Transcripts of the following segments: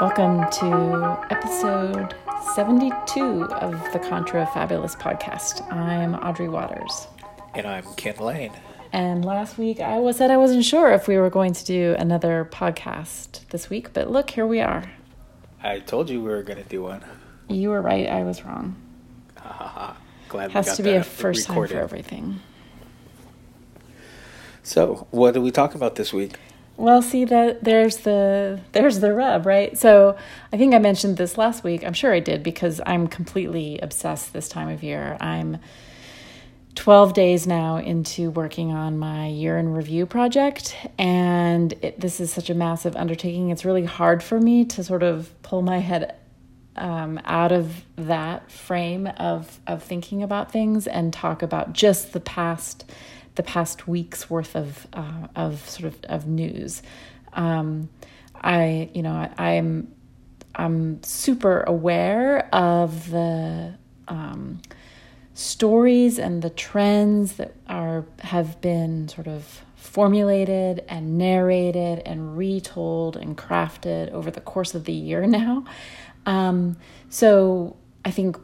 Welcome to episode 72 of the Contrafabulists podcast. I'm Audrey Watters. And I'm Kin Lane. And last week I was said I wasn't sure if we were going to do another podcast this week, but look, here we are. I told you we were going to do one. You were right, I was wrong. Glad Has to be a first recorded. time for everything. So, what are we talk about this week? Well, see that there's the there's the rub, right? So I think I mentioned this last week. I'm sure I did because I'm completely obsessed this time of year. I'm 12 days now into working on my year in review project, and it, this is such a massive undertaking. It's really hard for me to sort of pull my head um, out of that frame of of thinking about things and talk about just the past the past week's worth of uh, of sort of of news. Um, I you know I, am I'm, I'm super aware of the um, stories and the trends that are have been sort of formulated and narrated and retold and crafted over the course of the year now. Um, so I think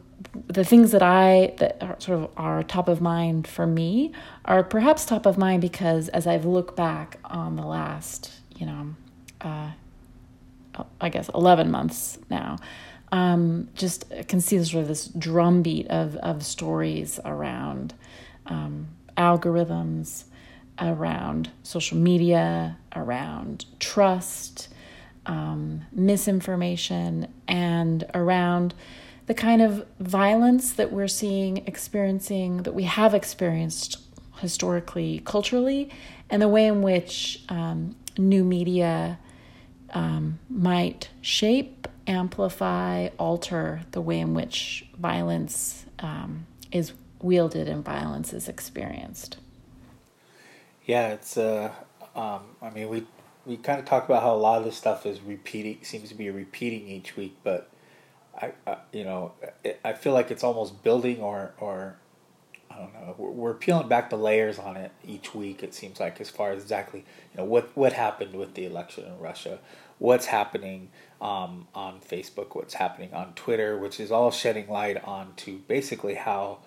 the things that I that are sort of are top of mind for me are perhaps top of mind because as I've looked back on the last, you know, uh, I guess eleven months now, um, just can see sort of this drumbeat of of stories around um, algorithms, around social media, around trust, um, misinformation, and around the kind of violence that we're seeing, experiencing, that we have experienced historically, culturally, and the way in which um, new media um, might shape, amplify, alter the way in which violence um, is wielded and violence is experienced. Yeah, it's. Uh, um, I mean, we we kind of talk about how a lot of this stuff is repeating, seems to be repeating each week, but I, I, you know, I feel like it's almost building or, or I don't know. We're, peeling back the layers on it each week. It seems like as far as exactly you know what what happened with the election in Russia, what's happening um, on Facebook, what's happening on Twitter, which is all shedding light onto basically how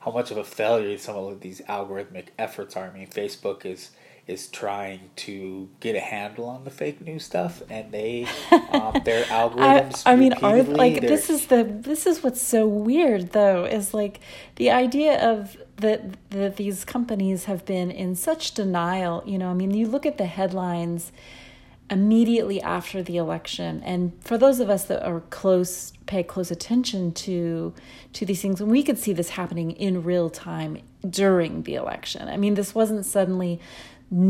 how much of a failure some of these algorithmic efforts are. I mean, Facebook is is trying to get a handle on the fake news stuff, and they um, their algorithms. I, I mean, are like this is the this is what's so weird though is like the idea of that that these companies have been in such denial. You know, I mean, you look at the headlines immediately after the election and for those of us that are close pay close attention to to these things and we could see this happening in real time during the election i mean this wasn't suddenly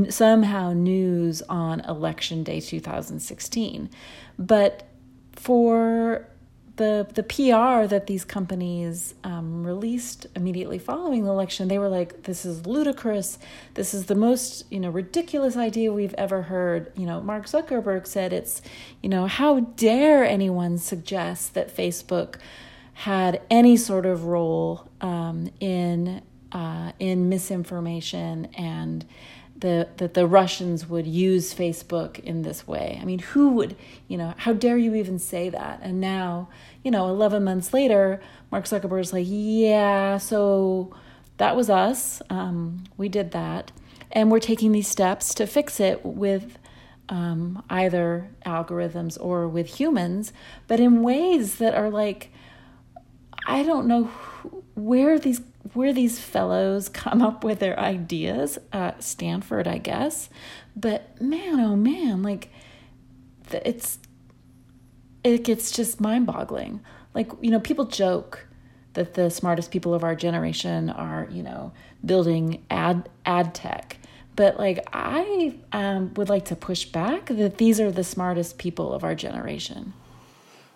somehow news on election day 2016 but for the the PR that these companies um, released immediately following the election, they were like, "This is ludicrous. This is the most you know ridiculous idea we've ever heard." You know, Mark Zuckerberg said, "It's you know how dare anyone suggest that Facebook had any sort of role um, in uh, in misinformation and." The, that the Russians would use Facebook in this way. I mean, who would, you know, how dare you even say that? And now, you know, 11 months later, Mark Zuckerberg's like, yeah, so that was us. Um, we did that. And we're taking these steps to fix it with um, either algorithms or with humans, but in ways that are like, I don't know where these where these fellows come up with their ideas at Stanford, I guess. But man, oh man, like it's it gets just mind-boggling. Like, you know, people joke that the smartest people of our generation are, you know, building ad ad tech. But like I um, would like to push back that these are the smartest people of our generation.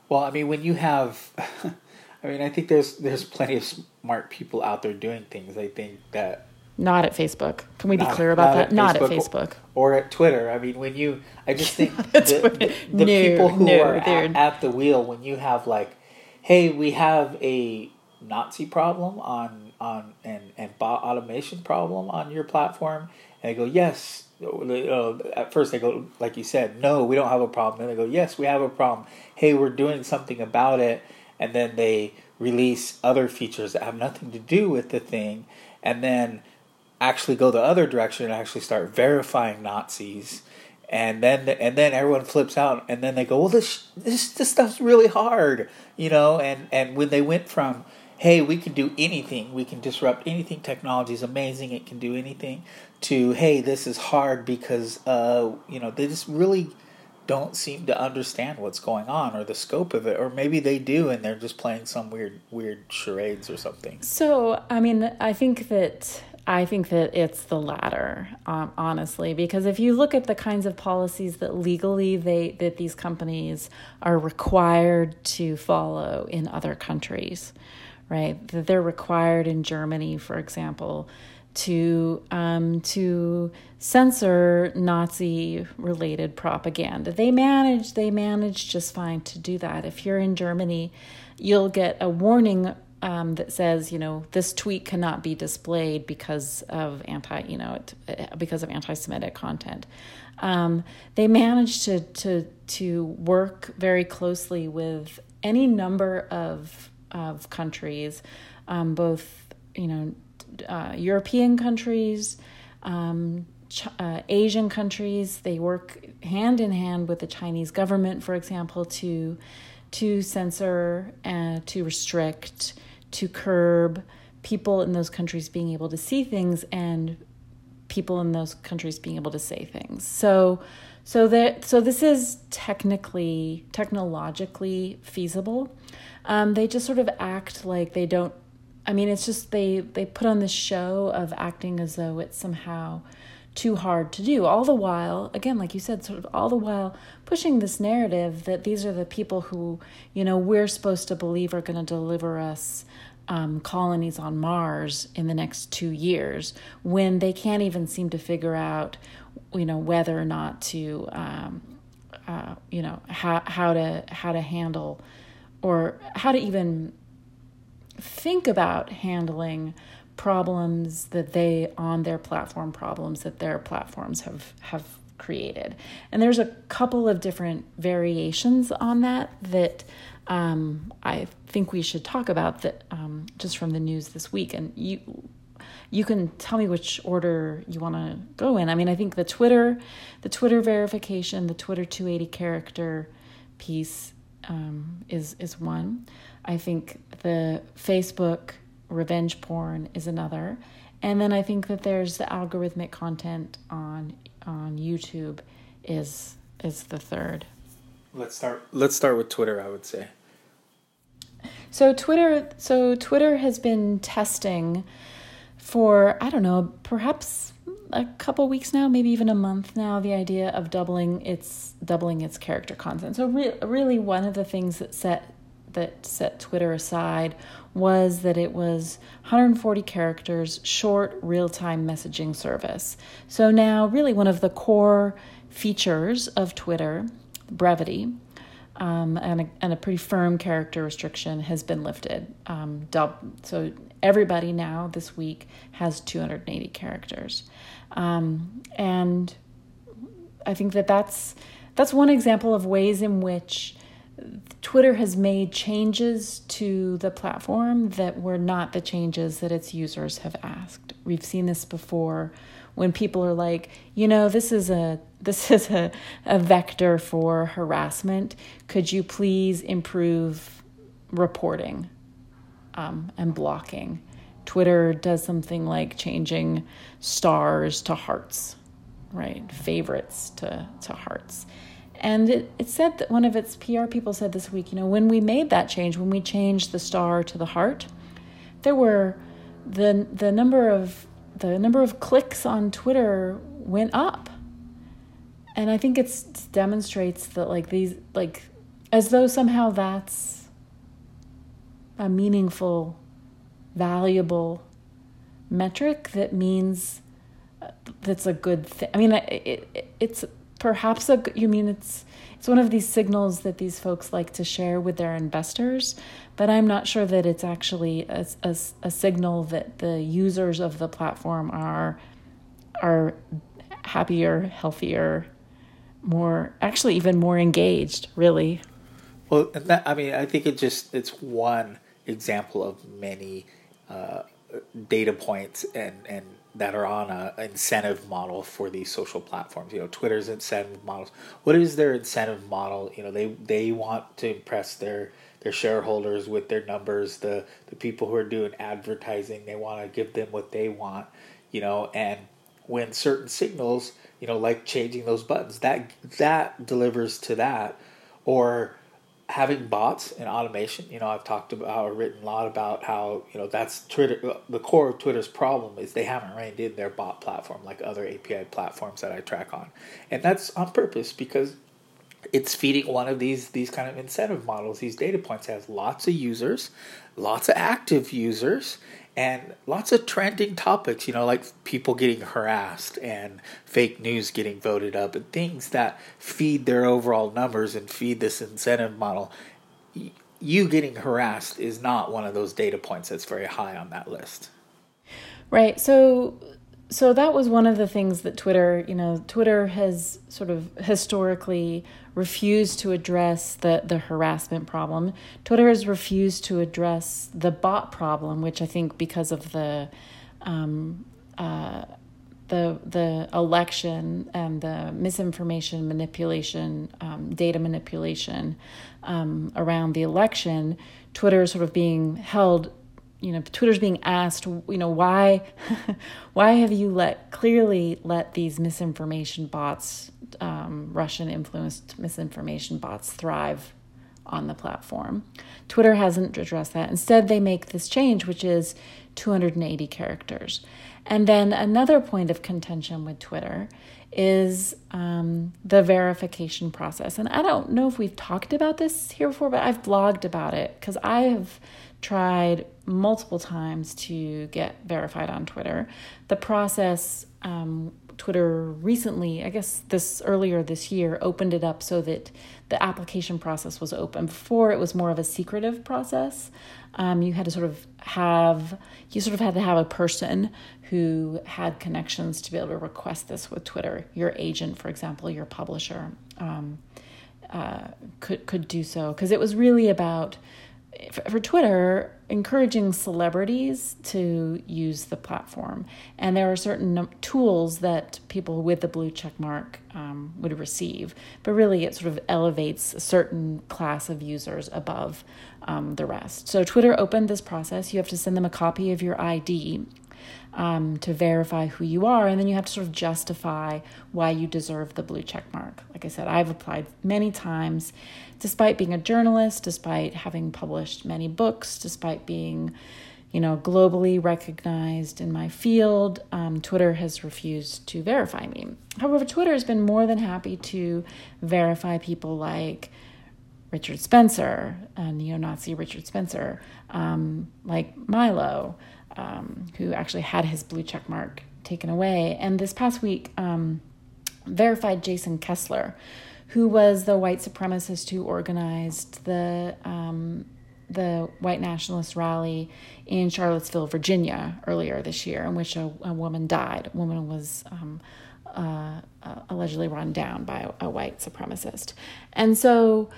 Well, I mean, when you have I mean, I think there's there's plenty of smart people out there doing things. I think that not at Facebook. Can we be clear about not that? At not at Facebook or, or, at Twitter. I mean, when you, I just think the, the, the no, people who no, are at, at, the wheel when you have like, hey, we have a Nazi problem on on and and bot automation problem on your platform? And they go, yes. Uh, at first they go, like you said, no, we don't have a problem. And they go, yes, we have a problem. Hey, we're doing something about it. And then they release other features that have nothing to do with the thing, and then actually go the other direction and actually start verifying Nazis. And then and then everyone flips out and then they go well this this this stuff's really hard you know? And and when they went from hey we can do anything. We can disrupt anything. Technology is amazing. It can do anything to hey this is hard because uh you know they just really don't seem to understand what's going on or the scope of it or maybe they do and they're just playing some weird weird charades or something so i mean i think that I think that it's the latter, um, honestly, because if you look at the kinds of policies that legally they that these companies are required to follow in other countries, right? That they're required in Germany, for example, to um, to censor Nazi-related propaganda. They manage they manage just fine to do that. If you're in Germany, you'll get a warning um, that says, you know, this tweet cannot be displayed because of anti, you know, it, because of anti-Semitic content. Um, they manage to to to work very closely with any number of of countries, um, both you know, uh, European countries. Um, uh, Asian countries, they work hand in hand with the Chinese government, for example, to to censor uh, to restrict to curb people in those countries being able to see things and people in those countries being able to say things. So so that so this is technically technologically feasible. Um, they just sort of act like they don't I mean it's just they they put on this show of acting as though it's somehow too hard to do. All the while, again, like you said, sort of all the while pushing this narrative that these are the people who, you know, we're supposed to believe are going to deliver us um, colonies on Mars in the next two years when they can't even seem to figure out, you know, whether or not to, um, uh, you know, how how to how to handle or how to even think about handling problems that they on their platform problems that their platforms have have created and there's a couple of different variations on that that um, I think we should talk about that um, just from the news this week. And you you can tell me which order you want to go in. I mean, I think the Twitter, the Twitter verification, the Twitter 280 character piece um, is is one. I think the Facebook revenge porn is another, and then I think that there's the algorithmic content on on YouTube is is the third. Let's start. Let's start with Twitter. I would say. So Twitter. So Twitter has been testing for I don't know, perhaps a couple weeks now, maybe even a month now. The idea of doubling its doubling its character content. So re- really, one of the things that set that set Twitter aside was that it was 140 characters, short real time messaging service. So now, really, one of the core features of Twitter brevity, um, and, a, and a pretty firm character restriction has been lifted. Um, so everybody now this week has 280 characters, um, and I think that that's that's one example of ways in which Twitter has made changes to the platform that were not the changes that its users have asked. We've seen this before when people are like, you know, this is a this is a, a vector for harassment. Could you please improve reporting um, and blocking? Twitter does something like changing stars to hearts, right? Favorites to, to hearts. And it, it said that one of its PR people said this week, you know, when we made that change, when we changed the star to the heart, there were the the number of the number of clicks on Twitter went up. And I think it demonstrates that like these like as though somehow that's a meaningful valuable metric that means uh, that's a good thing. I mean, it, it, it's perhaps a you mean it's it's one of these signals that these folks like to share with their investors, but I'm not sure that it's actually a, a, a signal that the users of the platform are are happier, healthier, more actually even more engaged. Really. Well, that, I mean, I think it just it's one example of many uh, data points and and that are on a incentive model for these social platforms. You know, Twitter's incentive models. What is their incentive model? You know, they they want to impress their their shareholders with their numbers. The the people who are doing advertising, they want to give them what they want. You know, and when certain signals, you know, like changing those buttons, that that delivers to that, or having bots and automation, you know, I've talked about or written a lot about how you know that's Twitter. Uh, the core of Twitter's problem is they haven't reined in their bot platform like other API platforms that I track on, and that's on purpose because it's feeding one of these these kind of incentive models. These data points has lots of users, lots of active users, and lots of trending topics, you know, like people getting harassed and fake news getting voted up and things that feed their overall numbers and feed this incentive model. You getting harassed is not one of those data points that's very high on that list. Right. So so that was one of the things that Twitter, you know, Twitter has sort of historically refused to address the, the harassment problem. Twitter has refused to address the bot problem, which I think because of the um, uh, the the election and the misinformation manipulation, um, data manipulation um, around the election, Twitter is sort of being held you know twitter's being asked you know why why have you let clearly let these misinformation bots um, russian influenced misinformation bots thrive on the platform. Twitter hasn't addressed that. Instead they make this change which is 280 characters. And then another point of contention with twitter is um, the verification process. And i don't know if we've talked about this here before but i've blogged about it because i have tried multiple times to get verified on Twitter. The process, um, Twitter recently, I guess this earlier this year, opened it up so that the application process was open. Before it was more of a secretive process. Um, you had to sort of have, you sort of had to have a person who had connections to be able to request this with Twitter. Your agent, for example, your publisher, um, uh, could could do so because it was really about for Twitter, encouraging celebrities to use the platform. And there are certain tools that people with the blue check mark um, would receive, but really it sort of elevates a certain class of users above um, the rest. So Twitter opened this process. You have to send them a copy of your ID um, to verify who you are, and then you have to sort of justify why you deserve the blue check mark. Like I said, I've applied many times, despite being a journalist, despite having published many books, despite being, you know, globally recognized in my field. Um, Twitter has refused to verify me. However, Twitter has been more than happy to verify people like. Richard Spencer, a neo Nazi Richard Spencer, um, like Milo, um, who actually had his blue check mark taken away. And this past week, um, verified Jason Kessler, who was the white supremacist who organized the um, the white nationalist rally in Charlottesville, Virginia, earlier this year, in which a, a woman died. A woman was um, uh, uh, allegedly run down by a, a white supremacist, and so,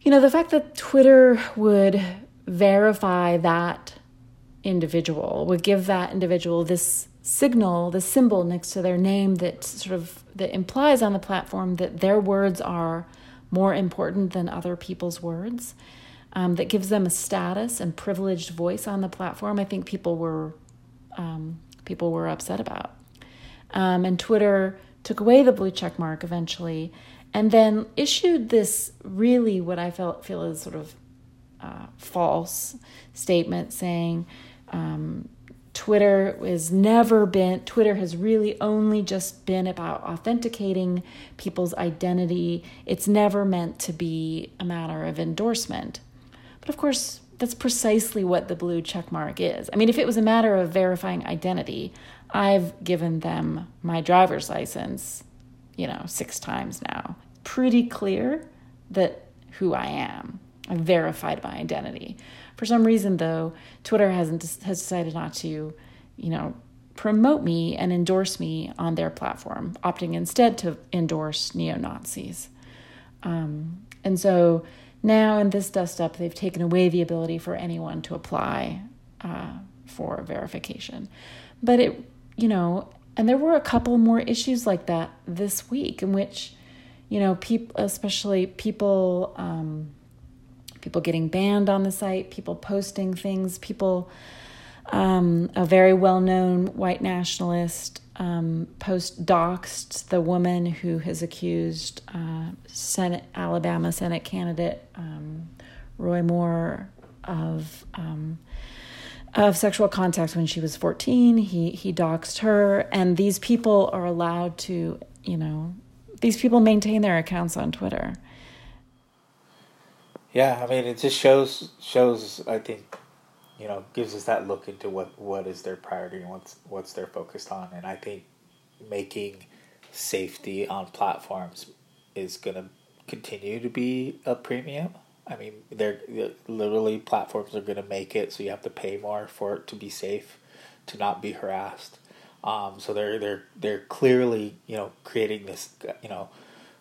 you know, the fact that Twitter would verify that individual would give that individual this signal the symbol next to their name that sort of that implies on the platform that their words are more important than other people's words um, that gives them a status and privileged voice on the platform i think people were um, people were upset about. Um, and twitter took away the blue check mark eventually and then issued this really what i felt feel is sort of uh, false statement saying um, Twitter has never been, Twitter has really only just been about authenticating people's identity. It's never meant to be a matter of endorsement. But of course, that's precisely what the blue check mark is. I mean, if it was a matter of verifying identity, I've given them my driver's license, you know, six times now. Pretty clear that who I am. I've verified my identity. For some reason, though, Twitter hasn't has decided not to, you know, promote me and endorse me on their platform, opting instead to endorse neo Nazis. Um, and so now in this dust up, they've taken away the ability for anyone to apply uh, for verification. But it, you know, and there were a couple more issues like that this week in which, you know, people, especially people, um, people getting banned on the site, people posting things, people um, a very well known white nationalist um, post doxed the woman who has accused uh, Senate Alabama Senate candidate um, Roy Moore of um, of sexual contact when she was 14. He he doxed her, and these people are allowed to, you know, these people maintain their accounts on Twitter. Yeah, I mean, it just shows shows. I think you know gives us that look into what what is their priority and what's what's they're focused on and i think making safety on platforms is going to continue to be a premium i mean they're literally platforms are going to make it so you have to pay more for it to be safe to not be harassed um, so they're they're they're clearly you know creating this you know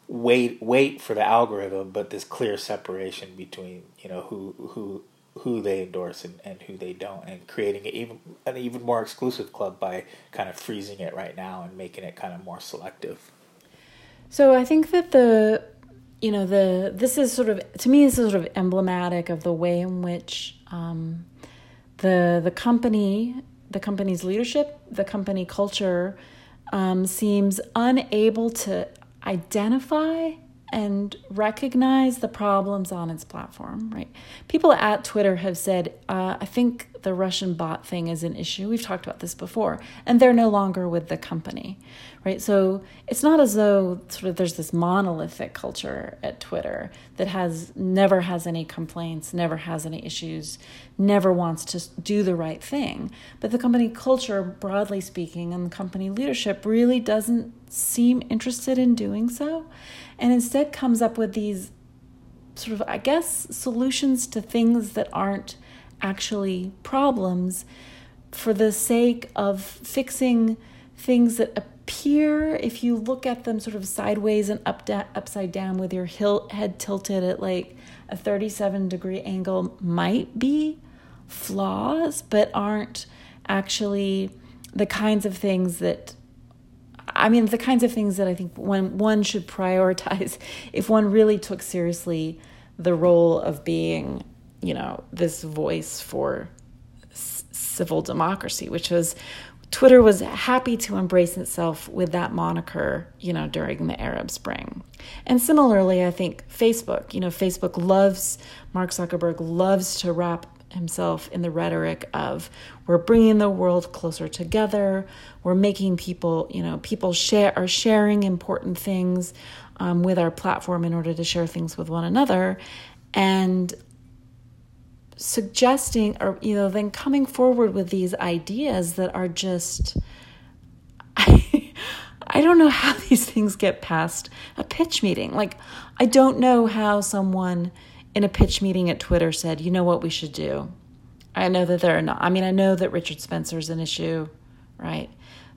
wait wait for the algorithm but this clear separation between you know who who who they endorse and, and who they don't, and creating an even an even more exclusive club by kind of freezing it right now and making it kind of more selective. So I think that the you know the this is sort of to me this is sort of emblematic of the way in which um, the the company the company's leadership the company culture um, seems unable to identify and recognize the problems on its platform, right? People at Twitter have said, uh, I think the Russian bot thing is an issue. We've talked about this before, and they're no longer with the company, right? So it's not as though sort of there's this monolithic culture at Twitter that has never has any complaints, never has any issues, never wants to do the right thing. But the company culture, broadly speaking, and the company leadership really doesn't seem interested in doing so and instead comes up with these sort of, I guess, solutions to things that aren't actually problems for the sake of fixing things that appear, if you look at them sort of sideways and up da- upside down with your head tilted at like a 37 degree angle, might be flaws, but aren't actually the kinds of things that I mean, the kinds of things that I think one one should prioritize if one really took seriously the role of being, you know, this voice for civil democracy, which was Twitter was happy to embrace itself with that moniker, you know, during the Arab Spring. And similarly, I think Facebook, you know, Facebook loves, Mark Zuckerberg loves to wrap himself in the rhetoric of we're bringing the world closer together. We're making people you know people share are sharing important things um, with our platform in order to share things with one another. And suggesting or you know then coming forward with these ideas that are just I, I don't know how these things get past a pitch meeting. Like i don't know how someone in a pitch meeting at Twitter said, you know what we should do? I know that there are not, I mean, I know that Richard Spencer is an issue, right?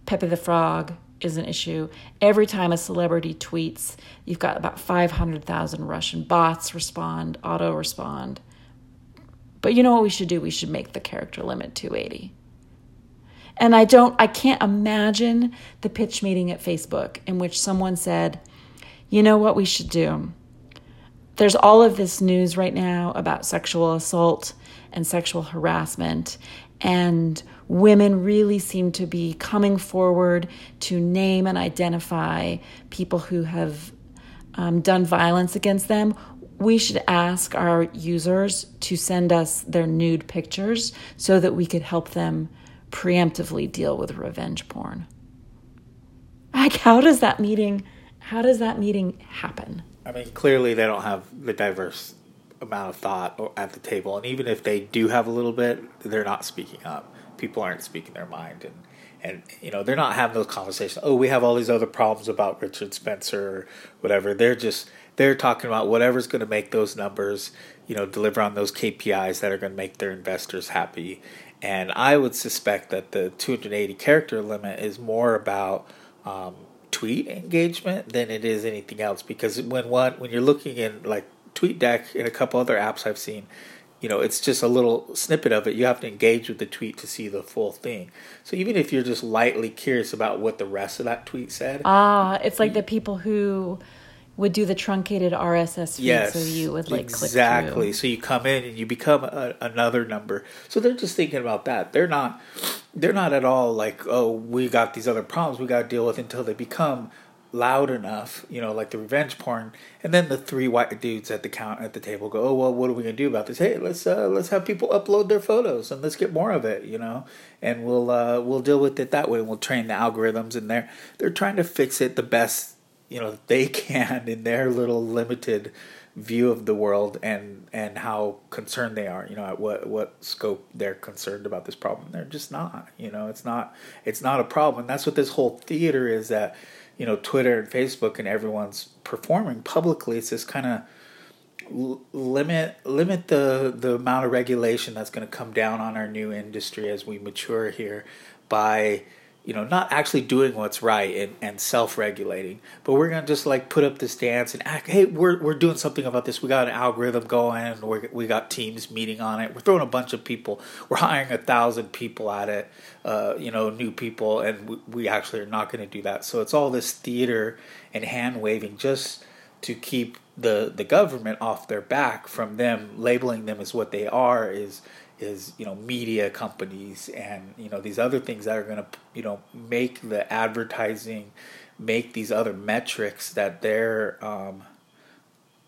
Pepe the Frog is an issue. Every time a celebrity tweets, you've got about 500,000 Russian bots respond, auto respond. But you know what we should do? We should make the character limit 280. And I don't, I can't imagine the pitch meeting at Facebook in which someone said, you know what we should do? There's all of this news right now about sexual assault and sexual harassment and women really seem to be coming forward to name and identify people who have um, done violence against them. We should ask our users to send us their nude pictures so that we could help them preemptively deal with revenge porn. Like how does that meeting how does that meeting happen I mean, clearly they don't have the diverse amount of thought at the table, and even if they do have a little bit, they're not speaking up. People aren't speaking their mind, and and you know they're not having those conversations. Oh, we have all these other problems about Richard Spencer or whatever. They're just they're talking about whatever's going to make those numbers, you know, deliver on those KPIs that are going to make their investors happy. And I would suspect that the 280 character limit is more about um, tweet engagement than it is anything else. Because when one when you're looking in like TweetDeck and a couple other apps I've seen, you know, it's just a little snippet of it. You have to engage with the tweet to see the full thing. So even if you're just lightly curious about what the rest of that tweet said, ah, it's like the people who would do the truncated RSS feed, yes, so you would like exactly. So you come in and you become a, another number. So they're just thinking about that. They're not. They're not at all like, oh, we got these other problems we got to deal with until they become loud enough, you know, like the revenge porn, and then the three white dudes at the count at the table go, "Oh well, what are we gonna do about this? Hey, let's uh, let's have people upload their photos and let's get more of it, you know, and we'll uh, we'll deal with it that way. We'll train the algorithms, and they're they're trying to fix it the best you know they can in their little limited view of the world and and how concerned they are you know at what what scope they're concerned about this problem they're just not you know it's not it's not a problem that's what this whole theater is that you know Twitter and Facebook and everyone's performing publicly. It's this kind of limit limit the the amount of regulation that's going to come down on our new industry as we mature here by you know, not actually doing what's right and, and self regulating, but we're gonna just like put up this dance and act. Hey, we're we're doing something about this. We got an algorithm going. we we got teams meeting on it. We're throwing a bunch of people. We're hiring a thousand people at it. Uh, you know, new people, and we, we actually are not to do that. So it's all this theater and hand waving just to keep the the government off their back from them labeling them as what they are is is you know media companies and you know these other things that are going to you know make the advertising make these other metrics that they're um,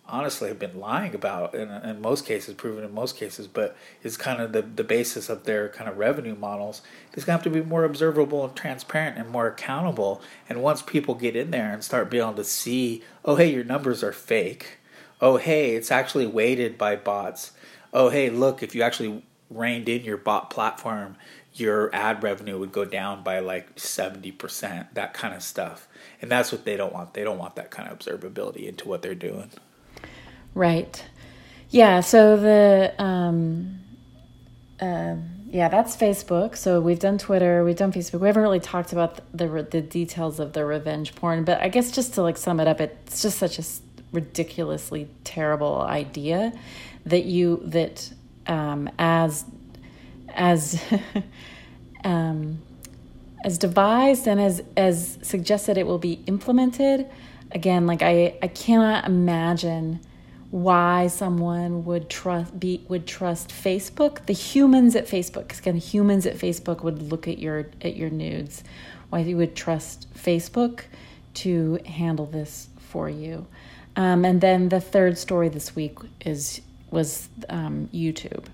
honestly have been lying about in, in most cases proven in most cases but is kind of the, the basis of their kind of revenue models. It's going to have to be more observable and transparent and more accountable. And once people get in there and start being able to see oh hey your numbers are fake. Oh hey it's actually weighted by bots. Oh hey look if you actually reined in your bot platform, your ad revenue would go down by like 70%, that kind of stuff. And that's what they don't want. They don't want that kind of observability into what they're doing. Right. Yeah. So the, um, uh, yeah, that's Facebook. So we've done Twitter, we've done Facebook. We haven't really talked about the, the, the details of the revenge porn, but I guess just to like sum it up, it's just such a ridiculously terrible idea that you that um, as as um, as devised and as as suggested it will be implemented. Again like i i cannot imagine why someone would trust be would trust facebook. The humans at facebook because again humans at facebook would look at your at your nudes. Why you would trust facebook to handle this for you. Um, and then the third story this week is was um, YouTube.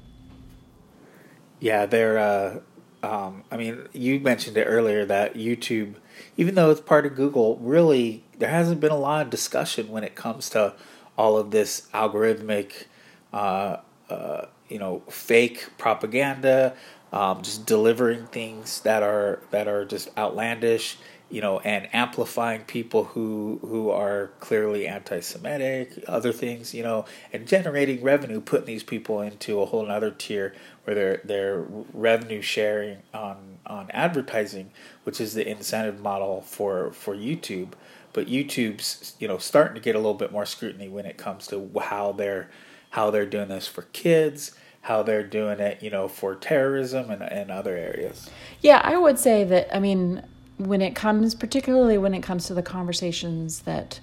Yeah, they're. Uh, um, I mean, you mentioned it earlier that YouTube, even though it's part of Google, really there hasn't been a lot of discussion when it comes to all of this algorithmic, uh, uh, you know, fake propaganda, um, just delivering things that are that are just outlandish you know, and amplifying people who who are clearly anti-Semitic, other things, you know, and generating revenue, putting these people into a whole other tier where they're they're revenue sharing on on advertising, which is the incentive model for for YouTube. But YouTube's you know starting to get a little bit more scrutiny when it comes to how they're how they're doing this for kids how they're doing it, you know, for terrorism and, and other areas. Yeah, I would say that, I mean, when it comes, particularly when it comes to the conversations that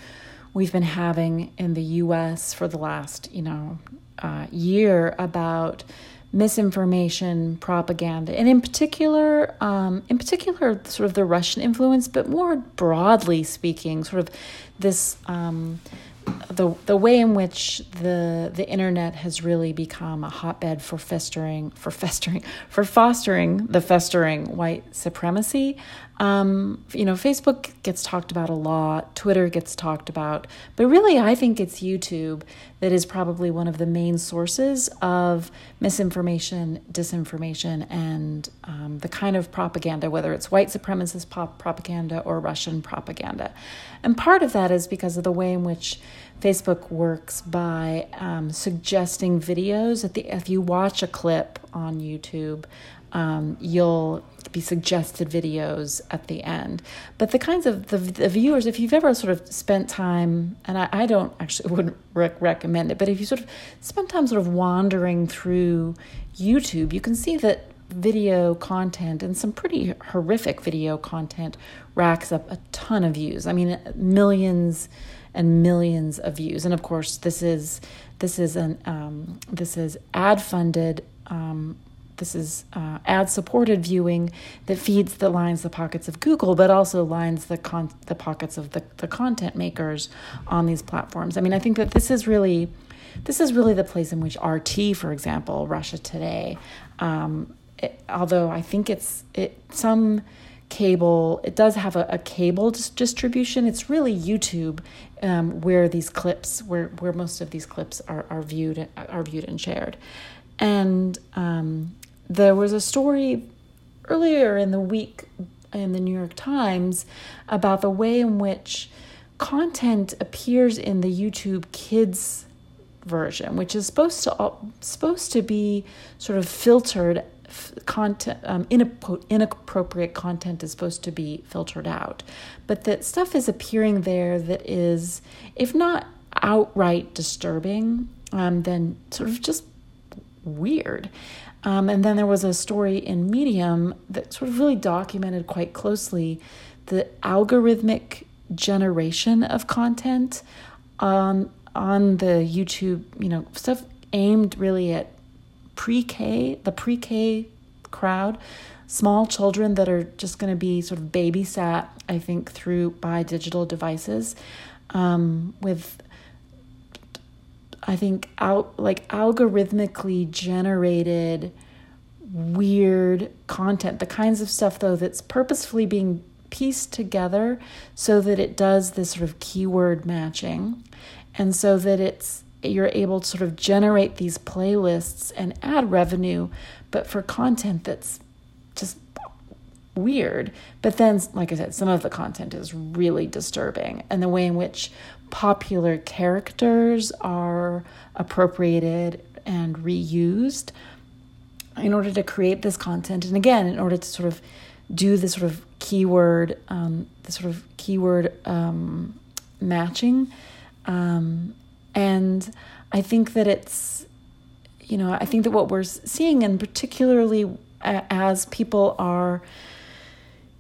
we've been having in the U.S. for the last, you know, uh, year about misinformation, propaganda, and in particular, um, in particular, sort of the Russian influence, but more broadly speaking, sort of this um, the the way in which the the internet has really become a hotbed for festering for festering for fostering the festering white supremacy. Um, you know, Facebook gets talked about a lot, Twitter gets talked about, but really, I think it's YouTube that is probably one of the main sources of misinformation, disinformation, and um, the kind of propaganda, whether it's white supremacist pop propaganda or Russian propaganda. And part of that is because of the way in which Facebook works by um, suggesting videos. The if you watch a clip on YouTube, um, you'll be suggested videos at the end. But the kinds of the, the viewers, if you've ever sort of spent time, and I, I don't actually wouldn't rec- recommend it, but if you sort of spend time sort of wandering through YouTube, you can see that video content and some pretty horrific video content racks up a ton of views. I mean, millions and millions of views. And of course, this is this is an um, this is ad funded. Um, this is uh, ad supported viewing that feeds the lines the pockets of Google, but also lines the con- the pockets of the, the content makers on these platforms. I mean, I think that this is really this is really the place in which RT, for example, Russia Today, um, it, although I think it's it some cable. It does have a, a cable dis- distribution. It's really YouTube um, where these clips, where where most of these clips are are viewed are viewed and shared. And um, there was a story earlier in the week in the New York Times about the way in which content appears in the YouTube Kids version, which is supposed to supposed to be sort of filtered content um, inappropriate content is supposed to be filtered out. But that stuff is appearing there that is if not outright disturbing um, then sort of just weird um, and then there was a story in medium that sort of really documented quite closely the algorithmic generation of content on on the youtube you know stuff aimed really at pre-K, the pre-K crowd, small children that are just going to be sort of babysat, I think, through by digital devices, um, with I think out like algorithmically generated weird content, the kinds of stuff though that's purposefully being pieced together so that it does this sort of keyword matching. And so that it's you're able to sort of generate these playlists and add revenue, but for content that's just weird. But then, like I said, some of the content is really disturbing, and the way in which popular characters are appropriated and reused in order to create this content, and again, in order to sort of do this sort of keyword, um, the sort of keyword um, matching. Um, and I think that it's, you know, I think that what we're seeing, and particularly as people are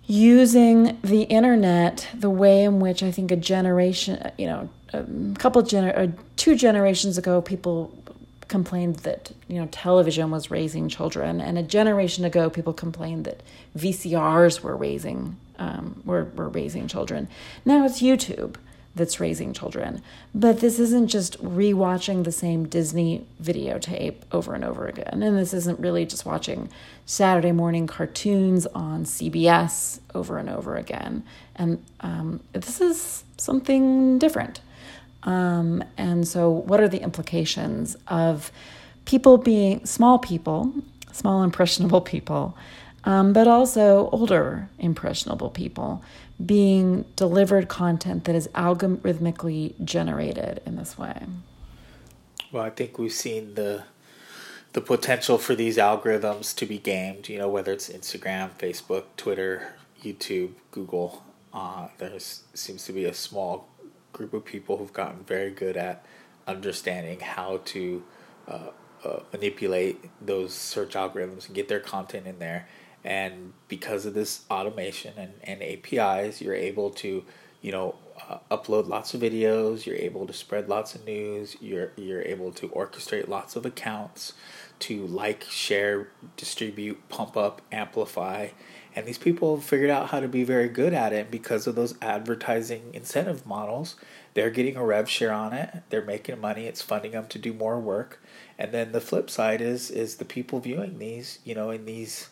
using the internet the way in which I think a generation, you know, a couple gener- two generations ago, people complained that you know television was raising children, and a generation ago, people complained that VCRs were raising um, were were raising children. Now it's YouTube, that's raising children. But this isn't just rewatching the same Disney videotape over and over again. And this isn't really just watching Saturday morning cartoons on CBS over and over again. And um, this is something different. Um, and so, what are the implications of people being small people, small impressionable people, um, but also older impressionable people being delivered content that is algorithmically generated in this way. Well, I think we've seen the the potential for these algorithms to be gamed. You know, whether it's Instagram, Facebook, Twitter, YouTube, Google. Uh, there seems to be a small group of people who've gotten very good at understanding how to uh, uh, manipulate those search algorithms and get their content in there and because of this automation and, and apis you're able to you know uh, upload lots of videos you're able to spread lots of news you're you're able to orchestrate lots of accounts to like share distribute pump up amplify And these people figured out how to be very good at it because of those advertising incentive models. They're getting a rev share on it. They're making money. It's funding them to do more work. And then the flip side is is the people viewing these, you know, in these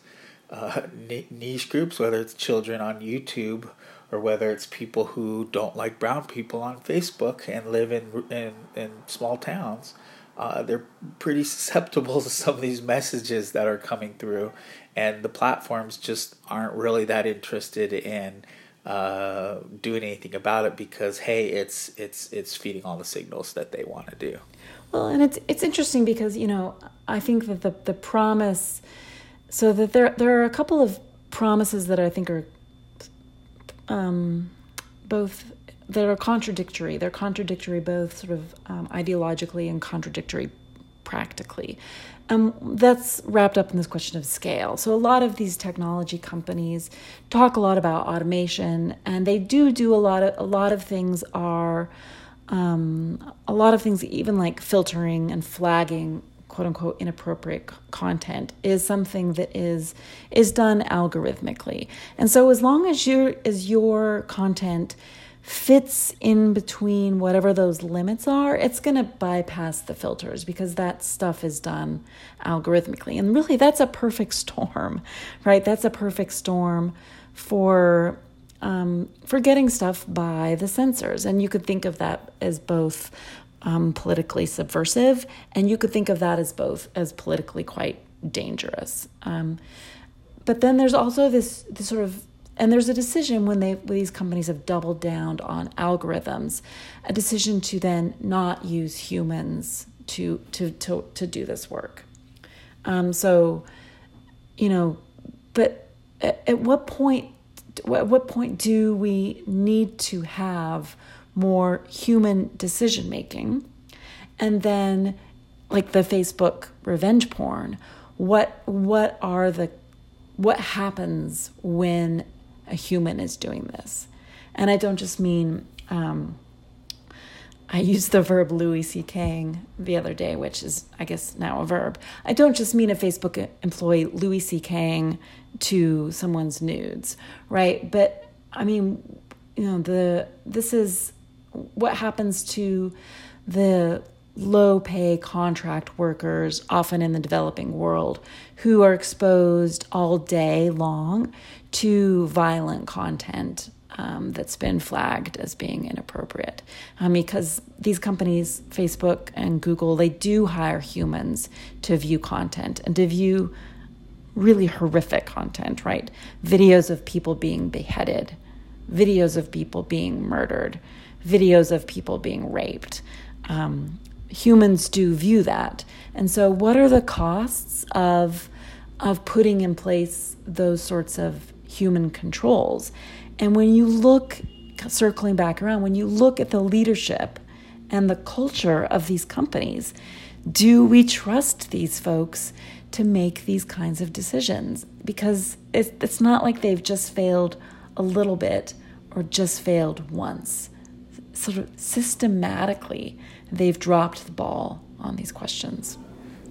uh, niche groups, whether it's children on YouTube or whether it's people who don't like brown people on Facebook and live in in, in small towns. Uh, they're pretty susceptible to some of these messages that are coming through, and the platforms just aren't really that interested in uh, doing anything about it because hey, it's it's it's feeding all the signals that they want to do. Well, and it's it's interesting because you know I think that the the promise, so that there there are a couple of promises that I think are um, both that are contradictory. They're contradictory both sort of um, ideologically and contradictory practically. Um, that's wrapped up in this question of scale. So, a lot of these technology companies talk a lot about automation, and they do do a lot of a lot of things are um, a lot of things, even like filtering and flagging quote unquote inappropriate content is something that is is done algorithmically. And so as long as your as your content fits in between whatever those limits are, it's going to bypass the filters because that stuff is done algorithmically. And really that's a perfect storm, right? That's a perfect storm for um, for getting stuff by the censors. And you could think of that as both um, politically subversive, and you could think of that as both as politically quite dangerous. Um, but then there's also this, this sort of and there's a decision when they when these companies have doubled down on algorithms, a decision to then not use humans to to to to do this work. Um, so, you know, but at, at what point at what point do we need to have more human decision making. And then like the Facebook revenge porn, what what are the what happens when a human is doing this? And I don't just mean um, I used the verb Louis C.K. the other day, which is, I guess, now a verb. I don't just mean a Facebook employee Louis C.K. to someone's nudes, right? But I mean, you know, the this is what happens to the low pay contract workers, often in the developing world, who are exposed all day long to violent content um, that's been flagged as being inappropriate. Um, because these companies, Facebook and Google, they do hire humans to view content and to view really horrific content, right? Videos of people being beheaded, videos of people being murdered videos of people being raped. Um, humans do view that. And so, what are the costs of, of putting in place those sorts of human controls? And when you look, circling back around, when you look at the leadership and the culture of these companies, do we trust these folks to make these kinds of decisions? Because it's, it's not like they've just failed a little bit or just failed once sort of systematically they've dropped the ball on these questions.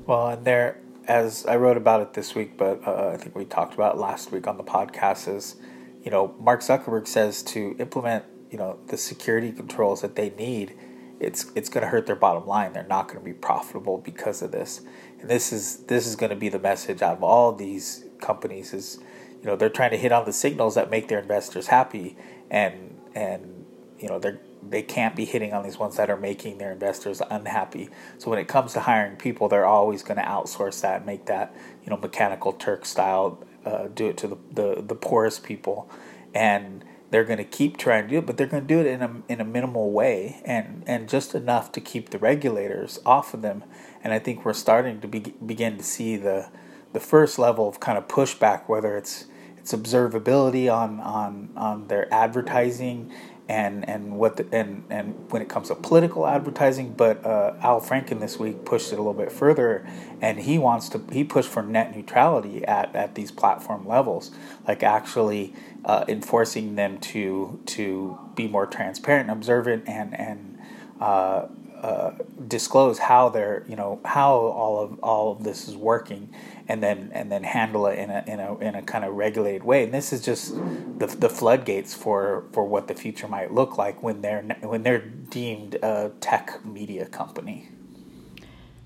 Well, and there, as I wrote about it this week, but uh, I think we talked about last week on the podcast, is you know Mark Zuckerberg says to implement you know the security controls that they need, it's it's going to hurt their bottom line. They're not going to be profitable because of this. And this is this is going to be the message out of all these companies is you know they're trying to hit on the signals that make their investors happy and and you know they're they can't be hitting on these ones that are making their investors unhappy. So when it comes to hiring people, they're always going to outsource that and make that you know mechanical Turk style, uh, do it to the, the the poorest people, and they're going to keep trying to do it, but they're going to do it in a in a minimal way and and just enough to keep the regulators off of them. And I think we're starting to be, begin to see the the first level of kind of pushback, whether it's it's observability on on on their advertising and and what the, and and when it comes to political advertising. But uh, Al Franken this week pushed it a little bit further, and he wants to he pushed for net neutrality at, at these platform levels, like actually uh, enforcing them to to be more transparent, observant, and and uh, uh, disclose how they're you know how all of all of this is working, and then and then handle it in a in a in a kind of regulated way. And this is just the the floodgates for for what the future might look like when they're when they're deemed a tech media company.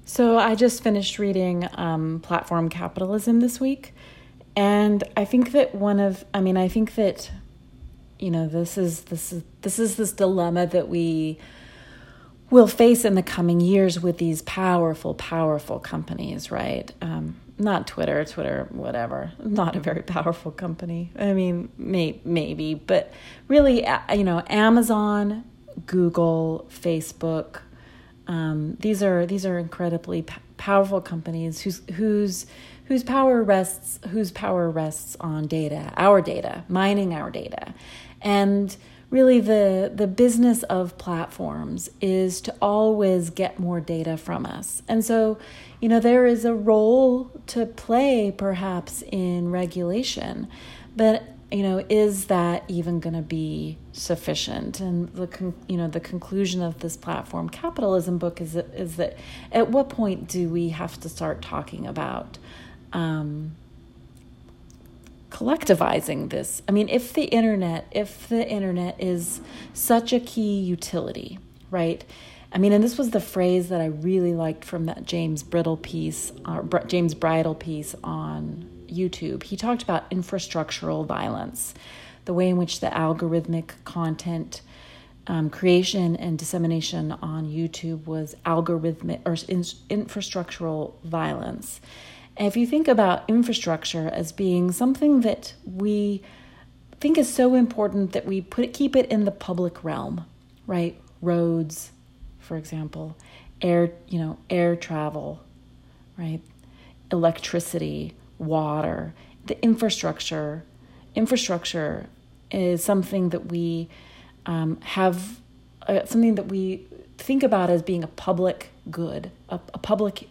So I just finished reading um, Platform Capitalism this week, and I think that one of I mean I think that you know this is this is this is this dilemma that we will face in the coming years with these powerful powerful companies right um, not twitter twitter whatever. Not a very powerful company. I mean may, maybe but really you know amazon google facebook um, these are these are incredibly p- powerful companies whose whose whose power rests whose power rests on data our data mining our data. And really the the business of platforms is to always get more data from us. And so, you know, there is a role to play perhaps in regulation. But you know, is that even going to be sufficient? And the con- you know the conclusion of this platform capitalism book is that, is that at what point do we have to start talking about um, collectivizing this. I mean, if the internet, if the internet is such a key utility, right? I mean, and this was the phrase that I really liked from that James Brittle piece, uh, James Bridle piece on YouTube. He talked about infrastructural violence, the way in which the algorithmic content um, creation and dissemination on YouTube was algorithmic or in, infrastructural violence. If you think about infrastructure as being something that we think is so important that we put it, keep it in the public realm, right? Roads, for example, air, you know, air travel, right? Electricity, water, the infrastructure. Infrastructure is something that we um, have, uh, something that we think about as being a public good, a, a public,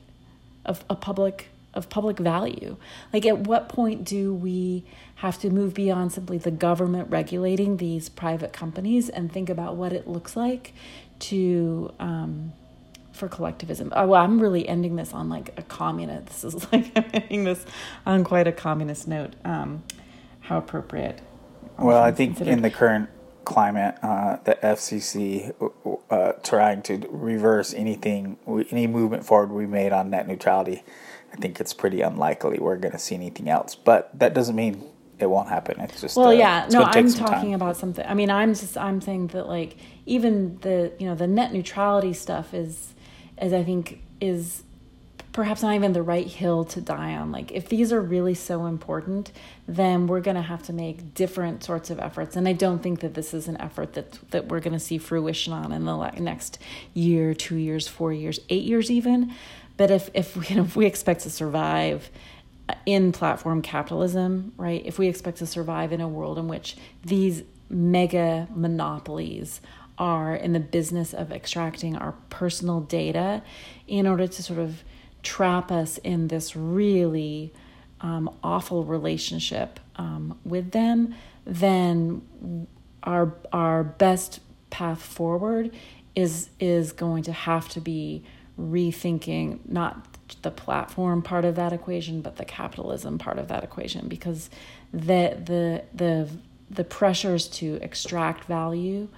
a, a public of public value. Like, at what point do we have to move beyond simply the government regulating these private companies and think about what it looks like to um, for collectivism? Oh, well, I'm really ending this on like a communist. This is like I'm ending this on quite a communist note. Um, how appropriate. Well, I think considered. in the current climate, uh, the FCC uh, trying to reverse anything, any movement forward we made on net neutrality I think it's pretty unlikely we're going to see anything else. But that doesn't mean it won't happen. It's just well, uh, yeah. No, I'm talking time. about something. I mean, I'm just I'm saying that like even the you know the net neutrality stuff is, as I think is perhaps not even the right hill to die on. Like if these are really so important, then we're going to have to make different sorts of efforts. And I don't think that this is an effort that that we're going to see fruition on in the next year, two years, four years, eight years, even. But if if we, if we expect to survive in platform capitalism, right? If we expect to survive in a world in which these mega monopolies are in the business of extracting our personal data in order to sort of trap us in this really um, awful relationship um, with them, then our our best path forward is is going to have to be rethinking not the platform part of that equation but the capitalism part of that equation because the the the the pressures to extract value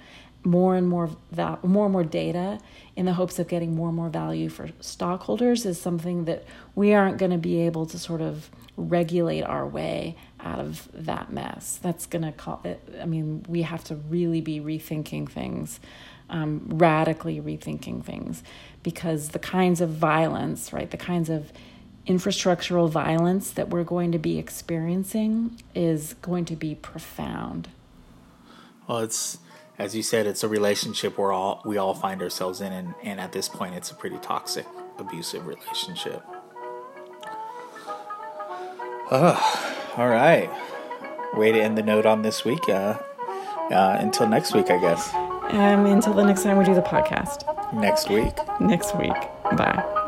more and more val- more and more data in the hopes of getting more and more value for stockholders is something that we aren't going to be able to sort of regulate our way out of that mess. That's going to call it. I mean, we have to really be rethinking things, um, radically rethinking things because the kinds of violence, right, the kinds of infrastructural violence that we're going to be experiencing is going to be profound. Well, it's as you said, it's a relationship where all we all find ourselves in, and, and at this point, it's a pretty toxic, abusive relationship. All right, way to end the note on this week. Uh, uh, until next week, I guess. Um, until the next time we do the podcast. Next week. Next week. Bye.